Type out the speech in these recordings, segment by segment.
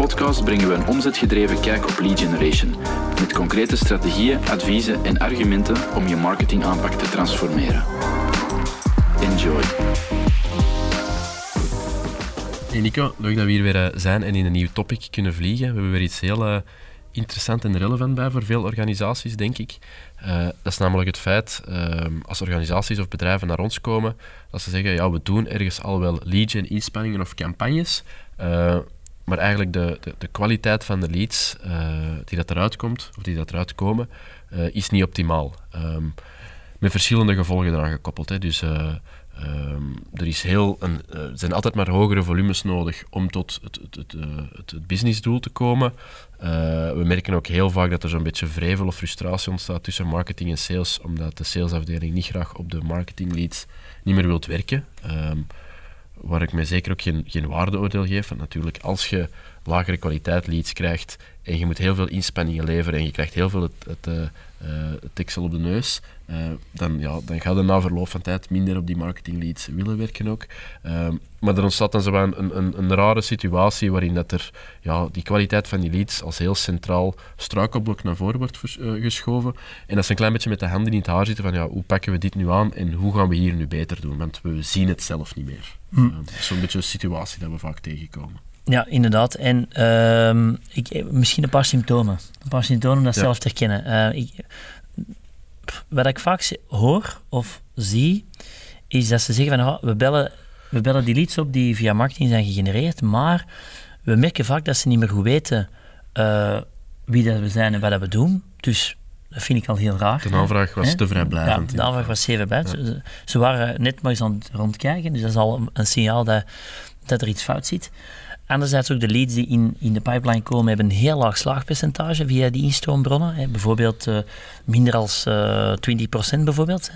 podcast brengen we een omzetgedreven kijk op lead generation. Met concrete strategieën, adviezen en argumenten om je marketingaanpak te transformeren. Enjoy. Hey Nico, leuk dat we hier weer eh, zijn en in een nieuw topic kunnen vliegen. We hebben weer iets heel uh, interessant en relevant bij voor veel organisaties, denk ik. Uh, dat is namelijk het feit, als organisaties of bedrijven naar ons komen, dat ze zeggen, ja, we doen ergens al wel lead gen inspanningen of campagnes, maar eigenlijk de, de, de, kwaliteit van de leads die dat eruit komt, of die dat eruit komen, is niet optimaal. Um, met verschillende gevolgen eraan gekoppeld. Hè. Dus Um, er, is heel een, zijn altijd maar hogere volumes nodig om tot het, het, het, het businessdoel te komen. We merken ook heel vaak dat er zo'n beetje vrevel of frustratie ontstaat tussen marketing en sales, omdat de salesafdeling niet graag op de marketing leads niet meer wilt werken. Um, waar ik mij zeker ook geen, geen waardeoordeel geef. Want natuurlijk, als je lagere kwaliteit leads krijgt en je moet heel veel inspanningen leveren en je krijgt heel veel het, het, het tiksel op de neus, uh, dan, ja, dan gaat er na verloop van tijd minder op die marketing leads willen werken ook. Uh, maar er ontstaat dan zo een, een, een, rare situatie waarin dat er, ja, die kwaliteit van die leads als heel centraal struikelblok naar voren wordt geschoven. En dat is een klein beetje met de handen in het haar zitten van ja, hoe pakken we dit nu aan en hoe gaan we hier nu beter doen? Want we zien het zelf niet meer. Dat is zo'n beetje een situatie dat we vaak tegenkomen. Ja, inderdaad. En uh, ik, misschien een paar symptomen. Een paar symptomen om dat ja. zelf te herkennen. Uh, ik, wat ik vaak hoor of zie, is dat ze zeggen van oh, we, bellen, we bellen die leads op die via marketing zijn gegenereerd, maar we merken vaak dat ze niet meer goed weten uh, wie dat we zijn en wat dat we doen. Dus dat vind ik al heel raar. De aanvraag was te vrijblijvend. Ja, de aanvraag was zeer vrijblijvend. Ja. Ze, waren net maar eens aan het rondkijken, dus dat is al een, een signaal dat, dat er iets fout zit. Anderzijds ook de leads die in, in de pipeline komen hebben een heel laag slaagpercentage via die instroombronnen. Bijvoorbeeld uh, minder dan uh, 20% bijvoorbeeld.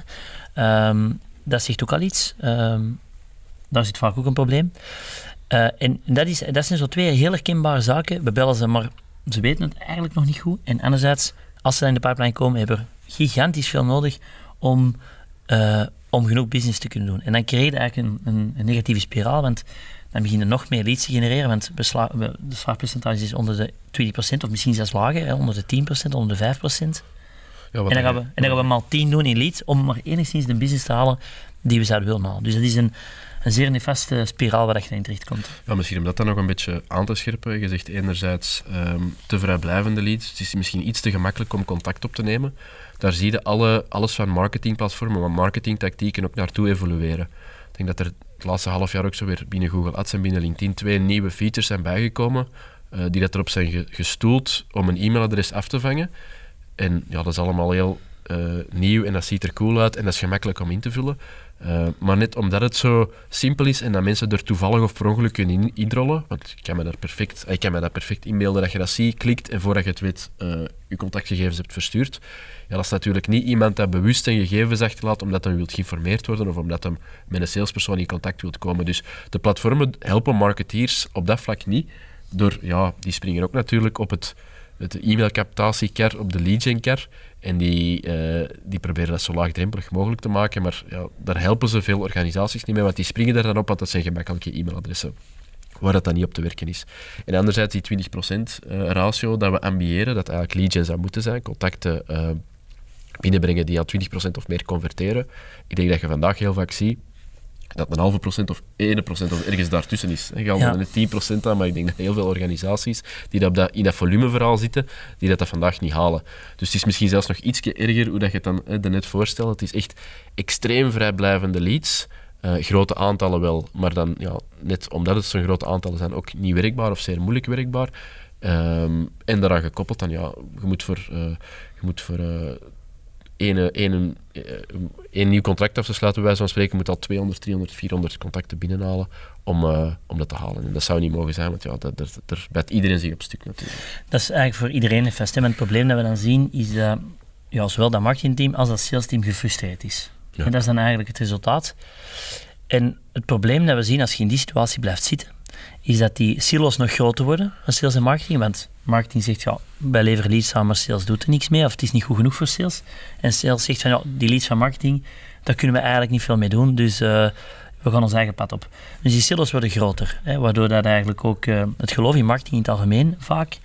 Um, dat zegt ook al iets. Um, daar zit vaak ook een probleem. Uh, en dat, is, dat zijn zo twee heel herkenbare zaken. We bellen ze, maar ze weten het eigenlijk nog niet goed. En anderzijds, als ze in de pipeline komen, hebben we gigantisch veel nodig om, uh, om genoeg business te kunnen doen. En dan creëer je eigenlijk een, een, een negatieve spiraal, want dan beginnen nog meer leads te genereren, want de slaagpercentage is onder de 20% of misschien zelfs lager, hè, onder de 10%, onder de 5%. Ja, en, dan gaan we, en dan gaan we maar 10 doen in leads om maar enigszins de business te halen die we zouden willen halen. Dus dat is een, een zeer nefaste spiraal waar je in terecht komt. Ja, misschien om dat dan nog een beetje aan te scherpen. Je zegt enerzijds um, te vrijblijvende leads. Het is misschien iets te gemakkelijk om contact op te nemen. Daar zie je alle, alles van marketingplatformen, maar marketingtactieken ook naartoe evolueren. Ik denk dat er het laatste half jaar ook zo weer binnen Google Ads en binnen LinkedIn twee nieuwe features zijn bijgekomen uh, die dat erop zijn gestoeld om een e-mailadres af te vangen. En ja, dat is allemaal heel uh, nieuw en dat ziet er cool uit en dat is gemakkelijk om in te vullen. Uh, maar net omdat het zo simpel is en dat mensen er toevallig of per ongeluk kunnen in, want ik kan, me daar perfect, ik kan me dat perfect inbeelden dat je dat ziet, klikt en voordat je het weet, uh, je contactgegevens hebt verstuurd. Ja, dat is natuurlijk niet iemand dat bewust zijn gegevens achterlaat omdat hij wilt geïnformeerd worden of omdat hij met een salespersoon in contact wilt komen. Dus de platformen helpen marketeers op dat vlak niet. Door, ja, die springen ook natuurlijk op het, het e-mailcaptatie-ker, op de lead gen-ker. En die, uh, die proberen dat zo laagdrempelig mogelijk te maken, maar ja, daar helpen ze veel organisaties niet mee, want die springen er dan op, want dat zijn gemakkelijke e-mailadressen waar dat dan niet op te werken is. En anderzijds die 20% uh, ratio dat we ambiëren, dat eigenlijk lead gen zou moeten zijn, contacten uh, binnenbrengen die al 20% of meer converteren. Ik denk dat je vandaag heel vaak ziet dat een halve procent of ene procent of ergens daartussen is. Je haalt ja. een 10% aan, maar ik denk dat heel veel organisaties die dat, dat in dat volumeverhaal zitten, die dat, dat vandaag niet halen. Dus het is misschien zelfs nog iets erger hoe dat je het dan hè, net voorstelt. Het is echt extreem vrijblijvende leads. Uh, grote aantallen wel, maar dan ja, net omdat het zo'n grote aantallen zijn, ook niet werkbaar of zeer moeilijk werkbaar. Um, en daaraan gekoppeld dan, ja, je moet voor, uh, je moet voor uh, één, één, één nieuw contract af te sluiten, bij wijze van spreken, moet al 200, 300, 400 contacten binnenhalen om, uh, om dat te halen. En dat zou niet mogen zijn, want ja, daar bijt iedereen zich op stuk natuurlijk. Dat is eigenlijk voor iedereen een vast. het probleem dat we dan zien is dat ja, zowel dat marketingteam als dat salesteam gefrustreerd is. Ja. En dat is dan eigenlijk het resultaat. En het probleem dat we zien als je in die situatie blijft zitten, is dat die silos nog groter worden van sales en marketing. Want marketing zegt, ja, wij leveren leads aan, maar sales doet er niks mee, of het is niet goed genoeg voor sales. En sales zegt van, ja, die leads van marketing, daar kunnen we eigenlijk niet veel mee doen. Dus uh, we gaan ons eigen pad op. Dus die silos worden groter, hè, waardoor dat eigenlijk ook uh, het geloof in marketing in het algemeen vaak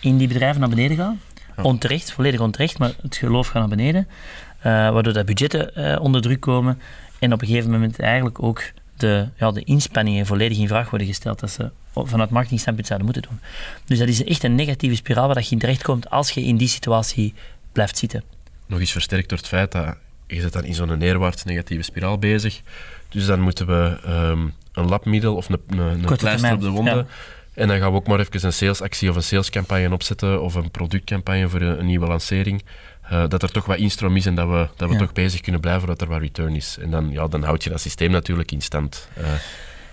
in die bedrijven naar beneden gaat. Onterecht, volledig onterecht, maar het geloof gaat naar beneden. Uh, waardoor de budgetten onder druk komen en op een gegeven moment eigenlijk ook de, ja, de inspanningen volledig in vraag worden gesteld dat ze vanuit marketingstandpunt zouden moeten doen. Dus dat is echt een negatieve spiraal waar dat je in terechtkomt als je in die situatie blijft zitten. Nog eens versterkt door het feit dat je zit dan in zo'n neerwaarts negatieve spiraal bezig. Dus dan moeten we um, een labmiddel of een, een, een pleister op de wonden. En dan gaan we ook maar even een salesactie of een salescampagne opzetten of een productcampagne voor een, een nieuwe lancering. Uh, dat er toch wat instroom is en dat we, dat we toch bezig kunnen blijven, dat er wat return is. En dan, ja, dan houd je dat systeem natuurlijk in stand. Uh,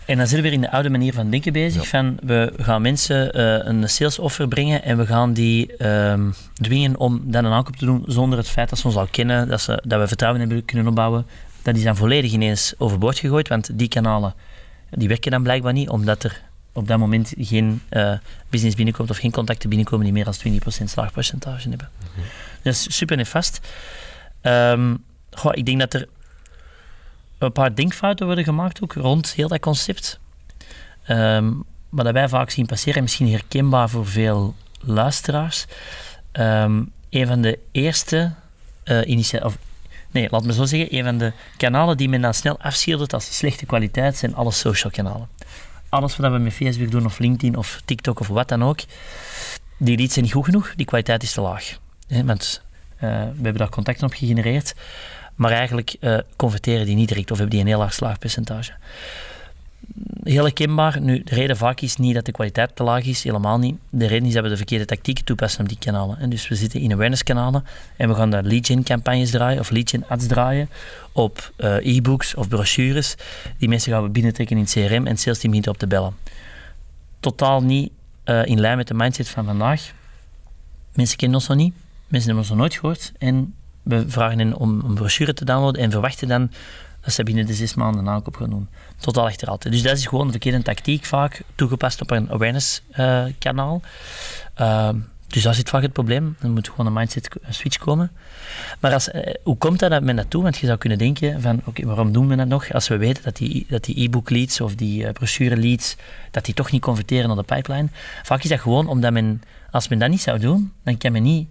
en dan zitten we weer in de oude manier van denken bezig. Van we gaan mensen uh, een sales offer brengen en we gaan die um, dwingen om dan een aankoop te doen zonder het feit dat ze ons al kennen, dat, ze, dat we vertrouwen hebben kunnen opbouwen. Dat is dan volledig ineens overboord gegooid, want die kanalen die werken dan blijkbaar niet, omdat er op dat moment geen business binnenkomt of geen contacten binnenkomen die meer dan 20% slaagpercentage hebben. Mm Dat is super nefast. Goh, ik denk dat er een paar denkfouten worden gemaakt ook rond heel dat concept. Um, wat wij vaak zien passeren, misschien herkenbaar voor veel luisteraars. Um, een van de eerste uh, nee, laat me zo zeggen, een van de kanalen die men dan snel afschildert als slechte kwaliteit zijn alle social kanalen. Alles wat we met Facebook doen, of LinkedIn, of TikTok, of wat dan ook, die leads zijn niet goed genoeg, die kwaliteit is te laag. Want uh, we hebben daar contacten op gegenereerd maar eigenlijk uh, converteren die niet direct of hebben die een heel laag slaagpercentage. Heel herkenbaar. Nu, de reden vaak is niet dat de kwaliteit te laag is, helemaal niet. De reden is dat we de verkeerde tactieken toepassen op die kanalen. En dus we zitten in awareness kanalen en we gaan daar lead gen campagnes draaien of lead gen ads draaien op uh, e-books of brochures. Die mensen gaan we binnentrekken in het CRM en sales team op te bellen. Totaal niet in lijn met de mindset van vandaag. Mensen kennen ons nog niet, mensen hebben ons nog nooit gehoord en we vragen hen om een brochure te downloaden en verwachten dan dat ze binnen de zes maanden een aankoop gaan doen. Totaal altijd. Dus dat is gewoon een verkeerde tactiek vaak, toegepast op een awareness-kanaal. Eh, uh, ehm, dus dat zit vaak het probleem. Er moet gewoon een mindset switch komen. Maar als, uh, hoe komt dat, dat men dat doet? Want je zou kunnen denken van, oké, waarom doen we dat nog? Als we weten dat die, dat die e-book leads of die uh, brochure leads, dat die toch niet converteren naar de pipeline. Vaak is dat gewoon omdat men, als men dat niet zou doen, dan kan men niet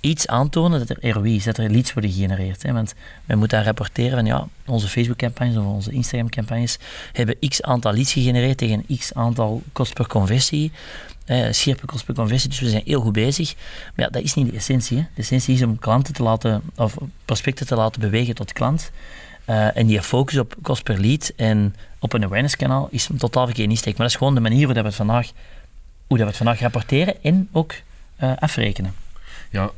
iets aantonen dat er ROI is, dat er leads worden gegenereerd. Hè? Want men moet daar rapporteren van ja, onze Facebook-campagnes of onze Instagram-campagnes hebben x aantal leads gegenereerd tegen x aantal kost per conversie. Eh, scherpe kost per conversie, dus we zijn heel goed bezig. Maar ja, dat is niet de essentie. Hè? De essentie is om klanten te laten, of prospecten te laten bewegen tot klant. Uh, en die focus op kost per lead en op een awareness kanaal is een totaal verkeerd insteek. Maar dat is gewoon de manier hoe we het vandaag, hoe dat we het vandaag rapporteren en ook uh, afrekenen. Ja,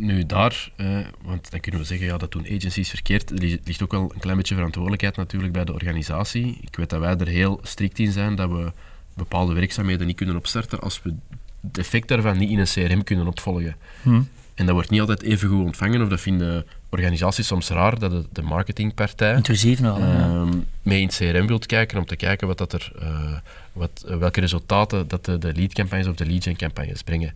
nu daar, eh, want dan kunnen we zeggen, ja, dat doen agencies verkeerd. Er ligt ook wel een klein beetje verantwoordelijkheid natuurlijk bij de organisatie. Ik weet dat wij er heel strikt in zijn, dat we bepaalde werkzaamheden niet kunnen opstarten als we het effect daarvan niet in een CRM kunnen opvolgen. Hmm. En dat wordt niet altijd even goed ontvangen, of dat vinden organisaties soms raar, dat de, de marketingpartij Intrusief nog, uh, mee in het CRM wilt kijken om te kijken wat dat er, uh, wat, welke resultaten dat de, de lead-campagnes of de lead-gen-campagnes brengen.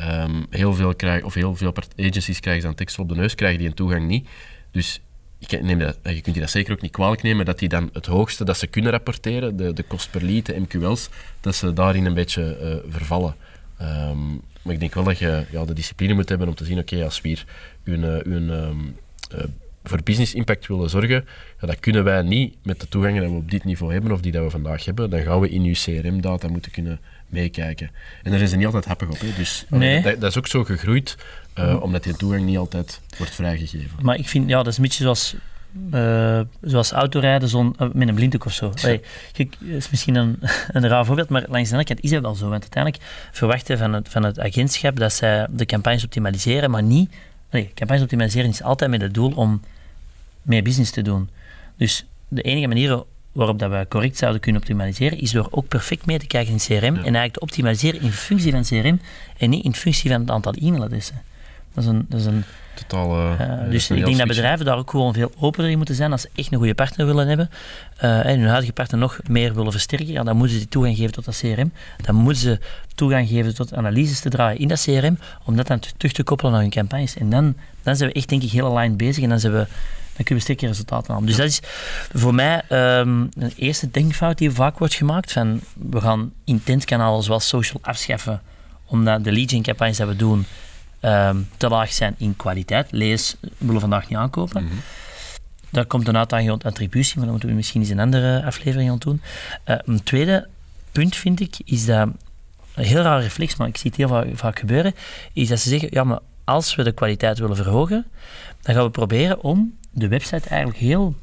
Um, heel veel, krijgen, of heel veel agencies krijgen dan tekst op de neus, krijgen die een toegang niet. Dus neem dat, je kunt die dat zeker ook niet kwalijk nemen, dat die dan het hoogste dat ze kunnen rapporteren, de, de kost per lead, de MQL's, dat ze daarin een beetje uh, vervallen. Um, maar ik denk wel dat je ja, de discipline moet hebben om te zien, oké, als we hier uw, uw, um, uh, voor business impact willen zorgen, dat kunnen wij niet met de toegangen die we op dit niveau hebben of die dat we vandaag hebben. Dan gaan we in uw CRM-data moeten kunnen meekijken. En daar zijn ze niet altijd happig op. Hè. Dus nee. dat, dat, is ook zo gegroeid, uh, omdat die toegang niet altijd wordt vrijgegeven. Maar ik vind, ja, dat is een beetje zoals, uh, zoals autorijden zon, uh, met een blinddoek of zo. Allee, je, is misschien een, een raar voorbeeld, maar langs de andere kant is dat wel zo. Want uiteindelijk verwachten van het, van het agentschap dat zij de campagnes optimaliseren, maar niet... Allee, campagnes optimaliseren is altijd met het doel om meer business te doen. Dus de enige manier waarop dat we correct zouden kunnen optimaliseren, is door ook perfect mee te kijken in CRM en eigenlijk te optimaliseren in functie van CRM en niet in functie van het aantal e-mailadressen. Dat is een, dat is een Totaal, uh, dus ik denk dat bedrijven daar ook gewoon veel opener in moeten zijn als ze echt een goede partner willen hebben. Uh, en hun huidige partner nog meer willen versterken, ja, dan moeten ze die toegang geven tot dat CRM. Dan moeten ze toegang geven tot analyses te draaien in dat CRM, om dat dan terug te koppelen naar hun campagnes. En dan, dan zijn we echt, denk ik, heel line bezig en dan, zijn we, dan kunnen we sterke resultaten halen. Dus dat is voor mij um, een eerste denkfout die vaak wordt gemaakt, van we gaan intentkanalen zoals social afschaffen, omdat de lead gen campagnes dat we doen um, te laag zijn in kwaliteit. Lees, we willen vandaag niet aankopen. Mm -hmm. Daar komt een uitdaging rond attributie, maar dat moeten we misschien eens een andere aflevering aan doen. Uh, een tweede punt vind ik, is dat, een heel raar reflex, maar ik zie het heel vaak, vaak gebeuren, is dat ze zeggen, ja, maar als we de kwaliteit willen verhogen, dan gaan we proberen om de website eigenlijk heel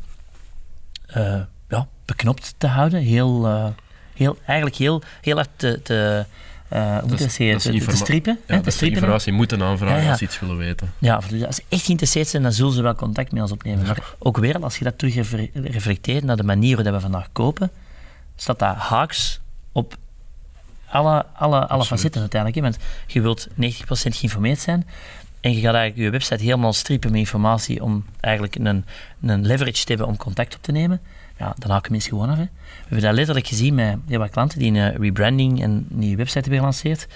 uh, ja, beknopt te houden, heel, uh, heel, eigenlijk heel, heel hard te, te uh, hoe dat te, te strippen. Ja, hè, te strippen informatie moeten aanvragen ja, ja. als ze iets willen weten. Ja, dus als ze echt geïnteresseerd zijn, dan zullen ze wel contact met ons opnemen. Maar ook weer, als je dat terug reflecteert naar de manier waarop we vandaag kopen, staat dat haaks op alle, alle, alle facetten uiteindelijk. Hè? Want je wilt 90% geïnformeerd zijn en je gaat eigenlijk je website helemaal strippen met informatie om eigenlijk een, een leverage te hebben om contact op te nemen ja, dan haken mensen gewoon af. Hè. We hebben dat letterlijk gezien met heel wat klanten die een rebranding en een nieuwe website hebben gelanceerd,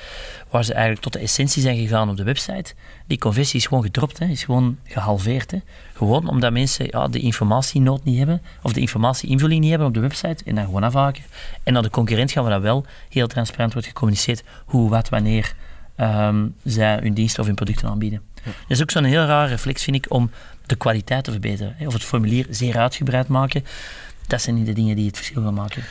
waar ze eigenlijk tot de essentie zijn gegaan op de website. Die conversie is gewoon gedropt, hè, is gewoon gehalveerd. Hè. Gewoon omdat mensen ja, de informatienood niet hebben, of de informatieinvulling niet hebben op de website, en dan gewoon afhaken. En naar de concurrent gaan we dat wel heel transparant wordt gecommuniceerd hoe, wat, wanneer um, zij hun diensten of hun producten aanbieden. Dat is ook zo'n heel raar reflex, vind ik, om de kwaliteit te verbeteren. Hè, of het formulier zeer uitgebreid maken dat zijn niet de dingen die het verschil gaan maken.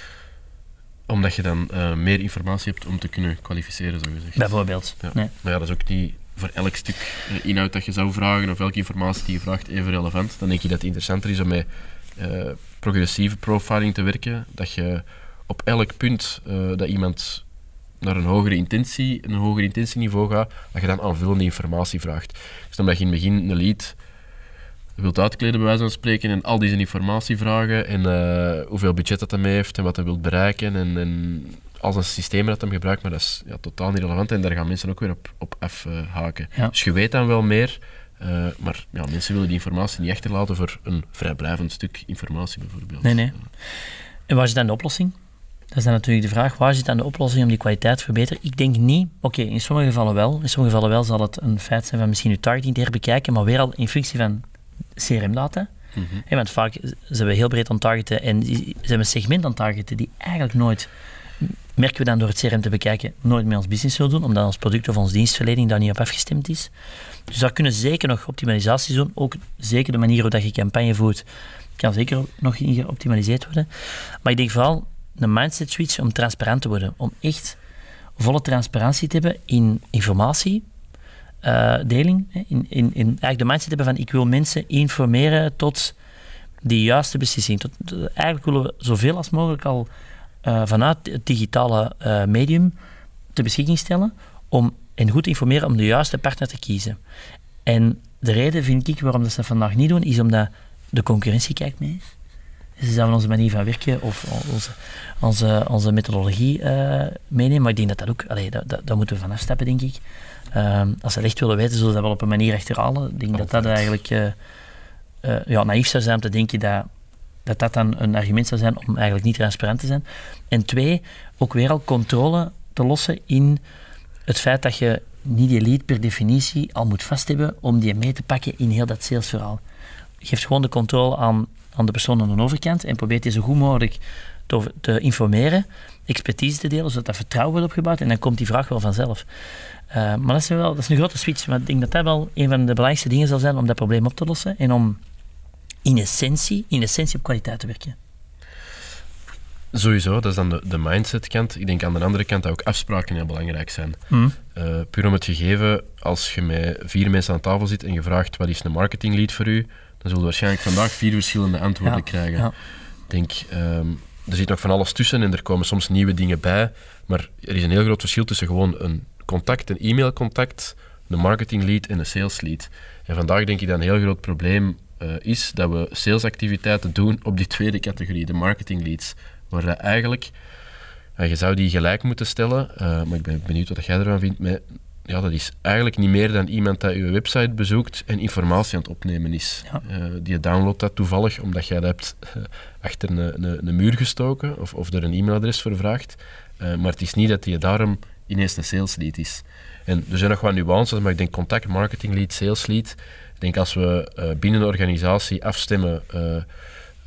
Omdat je dan uh, meer informatie hebt om te kunnen kwalificeren, zo gezegd. Bijvoorbeeld. Ja. Nee. Maar ja, dat is ook niet voor elk stuk inhoud dat je zou vragen of elke informatie die je vraagt even relevant. Dan denk ik dat het interessanter is om met uh, progressieve profiling te werken. Dat je op elk punt dat iemand naar een hogere intentie, een hoger intentieniveau gaat, dat je dan aanvullende informatie vraagt. Dus omdat je in het begin een lead wilt uitkleden, bij wijze van spreken, en al deze informatie vragen en uh, hoeveel budget dat hij heeft en wat hij wilt bereiken en, en al zijn systemen dat hij gebruikt, maar dat is ja, totaal niet relevant en daar gaan mensen ook weer op, op afhaken. Uh, ja. Dus je weet dan wel meer, uh, maar ja, mensen willen die informatie niet achterlaten voor een vrijblijvend stuk informatie bijvoorbeeld. Nee, nee. En waar zit dan de oplossing? Dat is dan natuurlijk de vraag, waar zit dan de oplossing om die kwaliteit te verbeteren? Ik denk niet, oké, okay, in sommige gevallen wel. In sommige gevallen wel zal het een feit zijn van misschien je targeting te herbekijken, maar weer al in functie van CRM-data. Mm -hmm. want vaak zijn we heel breed aan targeten en zijn we segment aan targeten die eigenlijk nooit, merken we dan door het CRM te bekijken, nooit meer ons business zullen doen, omdat ons product of onze dienstverlening daar niet op afgestemd is. Dus daar kunnen zeker nog optimalisaties doen. Ook zeker de manier waarop je campagne voert, kan zeker nog geoptimaliseerd worden. Maar ik denk vooral een mindset switch om transparant te worden. Om echt volle transparantie te hebben in informatie, uh. In, in, in eigenlijk de mindset hebben van ik wil mensen informeren tot de juiste beslissing. Tot, eigenlijk willen we zoveel als mogelijk al uh, vanuit het digitale medium te beschikking stellen om en goed informeren om de juiste partner te kiezen. En de reden, vind ik, waarom dat ze dat vandaag niet doen, is omdat de concurrentie kijkt mee. Ze zouden onze manier van werken of onze, onze, onze methodologie meenemen. Maar ik denk dat dat ook, allee, dat, dat, moeten we van afstappen, denk ik. Um, als ze echt willen weten, zullen ze dat wel op een manier achterhalen. Ik denk dat dat eigenlijk uh, uh, ja, naïef zou zijn om te denken dat, dat dat dan een argument zou zijn om eigenlijk niet transparant te zijn. En twee, ook weer al controle te lossen in het feit dat je niet die lead per definitie al moet vast hebben om die mee te pakken in heel dat salesverhaal. Geef gewoon de controle aan, aan de persoon aan de overkant en probeert die zo goed mogelijk te, te informeren, expertise te delen, zodat dat vertrouwen wordt opgebouwd en dan komt die vraag wel vanzelf. Uh, maar dat is, wel, dat is een grote switch. Maar ik denk dat dat wel een van de belangrijkste dingen zal zijn om dat probleem op te lossen. En om in essentie, in essentie op kwaliteit te werken. Sowieso, dat is dan de, de mindset kant. Ik denk aan de andere kant dat ook afspraken heel belangrijk zijn. Mm. Uh, puur om het gegeven, als je met vier mensen aan tafel zit en je vraagt wat is een marketing lead voor u, dan zul je waarschijnlijk vandaag vier verschillende antwoorden ja, krijgen. Ja. Ik denk, um, er zit nog van alles tussen en er komen soms nieuwe dingen bij, maar er is een heel groot verschil tussen gewoon een contact, een e-mailcontact, een marketing lead en een sales lead. En vandaag denk ik dat een heel groot probleem uh, is dat we salesactiviteiten doen op die tweede categorie, de marketing leads. Waar dat eigenlijk, uh, je zou die gelijk moeten stellen, uh, maar ik ben benieuwd wat jij ervan vindt, met ja, dat is eigenlijk niet meer dan iemand dat je website bezoekt en informatie aan het opnemen is. Ja. Eh, die downloadt dat toevallig omdat jij dat hebt eh, achter een, een, een muur gestoken of, of er een e-mailadres voor vraagt. Eh, maar het is niet dat die daarom ineens een sales lead is. En er zijn nog wat nuances, maar ik denk contact marketing lead, sales lead. Ik denk als we eh, binnen de organisatie afstemmen eh,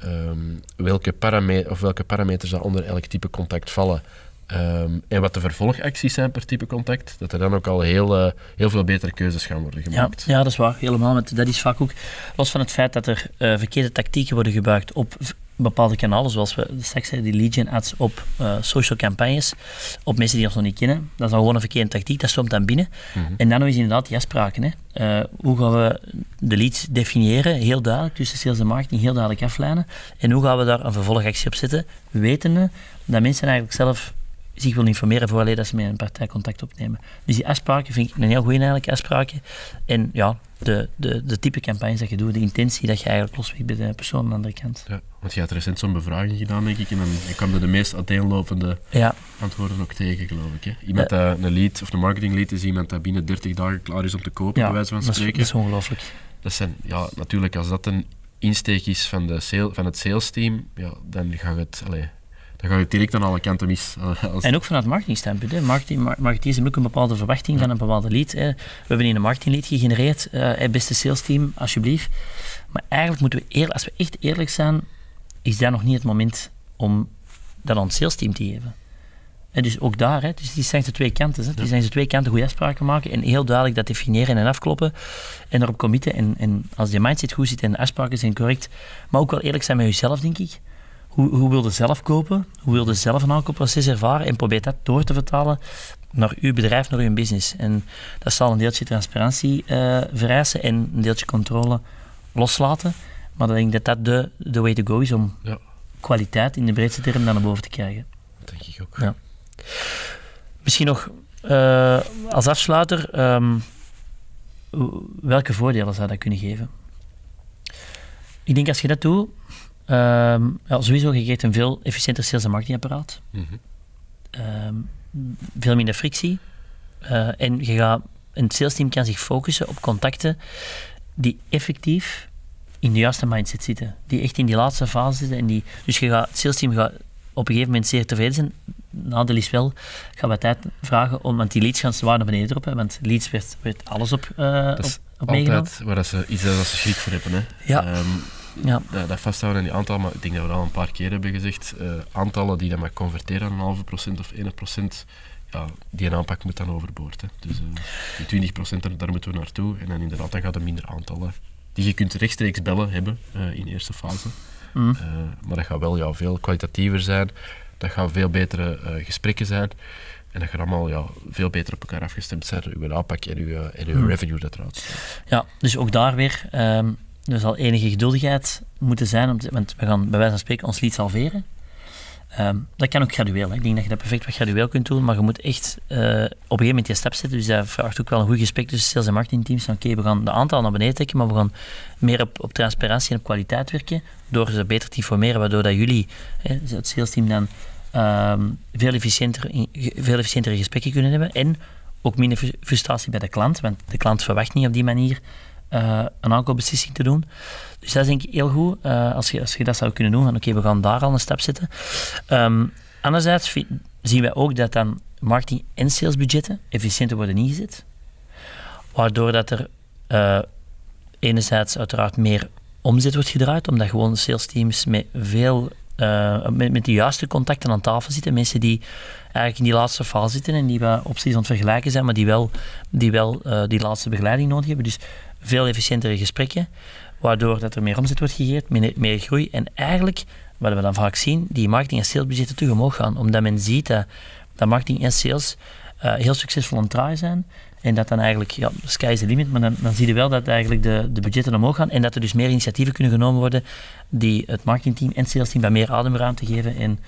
ehm, welke, parame of welke parameters dat onder elk type contact vallen ehm, en wat de vervolgacties zijn per type contact, dat er dan ook al heel, eh, heel veel betere keuzes gaan worden Ja, gemaakt. ja, dat is waar, helemaal. Want dat is vaak ook, los van het feit dat er verkeerde tactieken worden gebruikt op bepaalde kanalen, zoals we straks zeiden, die legion ads op eh, social campagnes, op mensen die ons nog niet kennen. Dat is dan gewoon een verkeerde tactiek, dat stroomt dan binnen. En dan eens inderdaad die afspraken. Hè. Eh, hoe gaan we de leads definiëren, heel duidelijk, tussen sales en marketing, heel duidelijk aflijnen. En hoe gaan we daar een vervolgactie op zetten, wetende dat mensen eigenlijk zelf zich willen informeren voor dat ze met een partij contact opnemen. Dus die afspraken vind ik een heel goede eigenlijk afspraken. En ja, de, de, de type campagnes dat je doet, de intentie dat je eigenlijk loswekt bij de persoon aan de andere kant. Ja, want je had recent zo'n bevraging gedaan, denk ik, en dan je kwam er de meest uiteenlopende Ja, antwoorden ook tegen, geloof ik. Hè? Iemand dat een lead, of een marketing lead is iemand dat binnen 30 dagen klaar is om te kopen, ja bij wijze van dat, is, spreken. dat is ongelooflijk. Dat zijn, ja, natuurlijk, als dat een insteek is van, de sale, van het sales team, ja, dan ga je het, allee, dan ga je direct aan alle kanten mis. En ook vanuit marketingstandpunt. Hè. Marketing, mar- marketeers hebben ook een bepaalde verwachting van een bepaalde lead. Hè. We hebben hier een marketinglead gegenereerd. eh, hè, beste salesteam, alsjeblieft. Maar eigenlijk moeten we eerlijk, als we echt eerlijk zijn, is dat nog niet het moment om dat aan het salesteam te geven. En dus ook daar, hè, dus die zijn ze twee kanten. Hè. Die zijn ze twee kanten goede afspraken maken en heel duidelijk dat definiëren en afkloppen en erop committen. En, en als die mindset goed zit en de afspraken zijn correct, maar ook wel eerlijk zijn met jezelf, denk ik. Hoe, hoe wil je zelf kopen? Hoe wil je zelf een aankoopproces ervaren? En probeer dat door te vertalen naar uw bedrijf, naar uw business. En dat zal een deeltje transparantie eh, vereisen en een deeltje controle loslaten. Maar ik denk dat dat de, de way to go is om Ja. kwaliteit in de breedste term dan naar boven te krijgen. dat denk ik ook. Ja. Misschien nog eh, als afsluiter, ehm, welke voordelen zou dat kunnen geven? Ik denk als je dat doet, ehm, ja, sowieso je krijgt een veel efficiënter sales- en marketingapparaat. Mhm. Ehm, veel minder frictie. Eh, en je gaat, een salesteam kan zich focussen op contacten die effectief in de juiste mindset zitten. Die echt in die laatste fase zitten. En die, dus je gaat, het salesteam gaat op een gegeven moment zeer tevreden zijn. Nadeel is wel, gaan we tijd vragen om, want die leads gaan zwaar naar beneden. Hè, want leads werd, werd alles op, Dat op, meegenomen. waar dat ze iets dat ze schrik voor hebben. Hè. Ja. Ehm, Ja. dat, dat vasthouden aan die aantallen, maar ik denk dat we dat al een paar keer hebben gezegd. eh, aantallen die dan maar converteren aan een halve procent of 1 procent, ja, die aanpak moet dan overboord. Hè. Dus eh, die 20 procent, daar, daar moeten we naartoe. En dan inderdaad, dan gaat er minder aantallen die je kunt rechtstreeks bellen hebben eh, in eerste fase. Mm. Eh, maar dat gaat wel ja, veel kwalitatiever zijn. Dat gaan veel betere eh, gesprekken zijn. En dat gaat allemaal ja, veel beter op elkaar afgestemd zijn. Uw aanpak en uw, en uw Hmm. revenue uiteraard. Ja, dus ook daar weer, ehm, er zal enige geduldigheid moeten zijn, om te- want we gaan bij wijze van spreken ons lied salveren. Ehm, dat kan ook gradueel. Ik denk dat je dat perfect wat gradueel kunt doen, maar je moet echt eh, op een gegeven moment die stap zetten. Dus dat vraagt ook wel een goed gesprek tussen sales en marketingteams. Oké, we gaan de aantal naar beneden trekken, maar we gaan meer op, op transparantie en op kwaliteit werken, door ze beter te informeren, waardoor dat jullie, hè, het salesteam dan, ehm, veel, efficiënter, veel efficiëntere gesprekken kunnen hebben. En ook minder fru- frustratie bij de klant, want de klant verwacht niet op die manier eh, een aankoopbeslissing te doen. Dus dat is denk ik heel goed, eh, als, je, als je dat zou kunnen doen, van oké, we gaan daar al een stap zetten. Ehm, anderzijds zien wij ook dat dan marketing- en salesbudgetten efficiënter worden ingezet, waardoor dat er eh, enerzijds uiteraard meer omzet wordt gedraaid, omdat gewoon salesteams met veel eh, met, met de juiste contacten aan tafel zitten. Mensen die eigenlijk in die laatste fase zitten en die we opties aan het vergelijken zijn, maar die wel die, wel, eh, die laatste begeleiding nodig hebben. Dus veel efficiëntere gesprekken, waardoor dat er meer omzet wordt gegeven, meer, meer groei. En eigenlijk, wat we dan vaak zien, die marketing- en salesbudgetten terug omhoog gaan. Omdat men ziet dat, dat marketing en sales eh, heel succesvol aan het draaien zijn. En dat dan eigenlijk, ja, sky is the limit, maar dan, dan zie je wel dat eigenlijk de, de budgetten omhoog gaan en dat er dus meer initiatieven kunnen genomen worden die het marketingteam en salesteam wat meer ademruimte geven en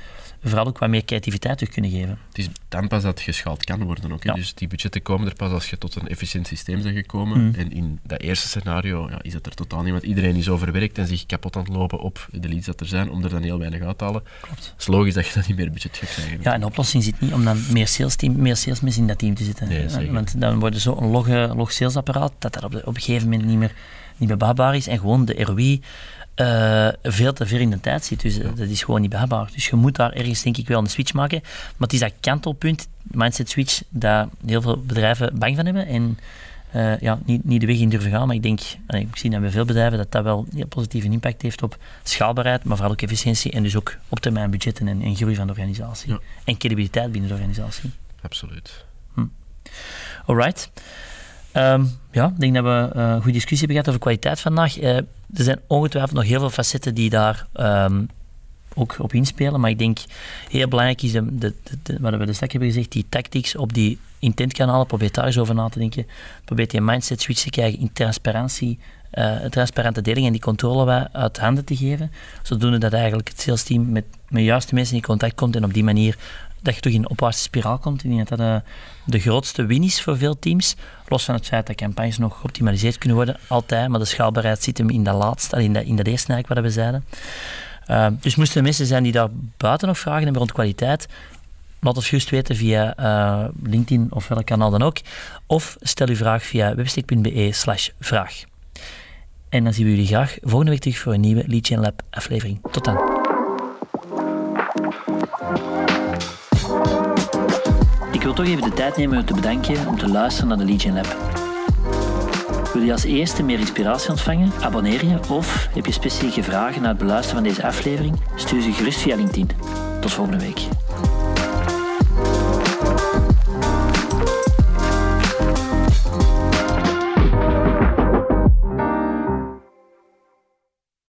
vooral ook wat meer creativiteit terug kunnen geven. Het is dan pas dat geschaald kan worden ook. Ja. Dus die budgetten komen er pas als je tot een efficiënt systeem bent gekomen. Mm. En in dat eerste scenario ja, is dat er totaal niet, want iedereen is overwerkt en zich kapot aan het lopen op de leads dat er zijn, om er dan heel weinig uit te halen. Klopt. Het is logisch dat je dan niet meer budget gaat krijgen. Ja, en de oplossing zit niet om dan meer, sales team, meer salesmensen in dat team te zitten. Nee. Want dan wordt zo'n log, eh, log salesapparaat dat dat op, de, op een gegeven moment niet meer, niet meer behapbaar is en gewoon de ROI eh, veel te ver in de tijd zit. Dus eh, dat is gewoon niet behapbaar. Dus je moet daar ergens denk ik wel een switch maken. Maar het is dat kantelpunt, mindset switch, dat heel veel bedrijven bang van hebben en eh, ja, niet, niet de weg in durven gaan. Maar ik denk, allee, ik zie dat bij veel bedrijven, dat dat wel een positieve impact heeft op schaalbaarheid, maar vooral ook efficiëntie en dus ook op termijn budgetten en, en groei van de organisatie. Ja. En credibiliteit binnen de organisatie. Absoluut. Alright. Ehm, ja, ik denk dat we eh, een goede discussie hebben gehad over kwaliteit vandaag. Eh, er zijn ongetwijfeld nog heel veel facetten die daar ehm, ook op inspelen. Maar ik denk heel belangrijk is, de, wat we de straks hebben gezegd, die tactics op die intentkanalen. Probeer daar eens over na te denken. Probeer die mindset switch te krijgen in transparantie. eh, transparante deling en die controle wij uit handen te geven. Zodoende dat eigenlijk het sales team met, met juiste mensen in contact komt en op die manier dat je toch in een opwaartse spiraal komt. Ik denk dat dat eh, de grootste win is voor veel teams. Los van het feit dat campagnes nog geoptimaliseerd kunnen worden, altijd. Maar de schaalbaarheid zit hem in dat laatste, in dat, in eerste eigenlijk wat we zeiden. Uh, dus moesten er mensen zijn die daar buiten nog vragen hebben rond kwaliteit, laat ons gerust weten via uh, LinkedIn of welk kanaal dan ook. Of stel uw vraag via webstick.be slash vraag. En dan zien we jullie graag volgende week terug voor een nieuwe Lead Lab aflevering. Tot dan. Ik wil toch even de tijd nemen om te bedanken om te luisteren naar de Gen Lab. Wil je als eerste meer inspiratie ontvangen? Abonneer je of heb je specifieke vragen na het beluisteren van deze aflevering? Stuur ze gerust via LinkedIn. Tot volgende week.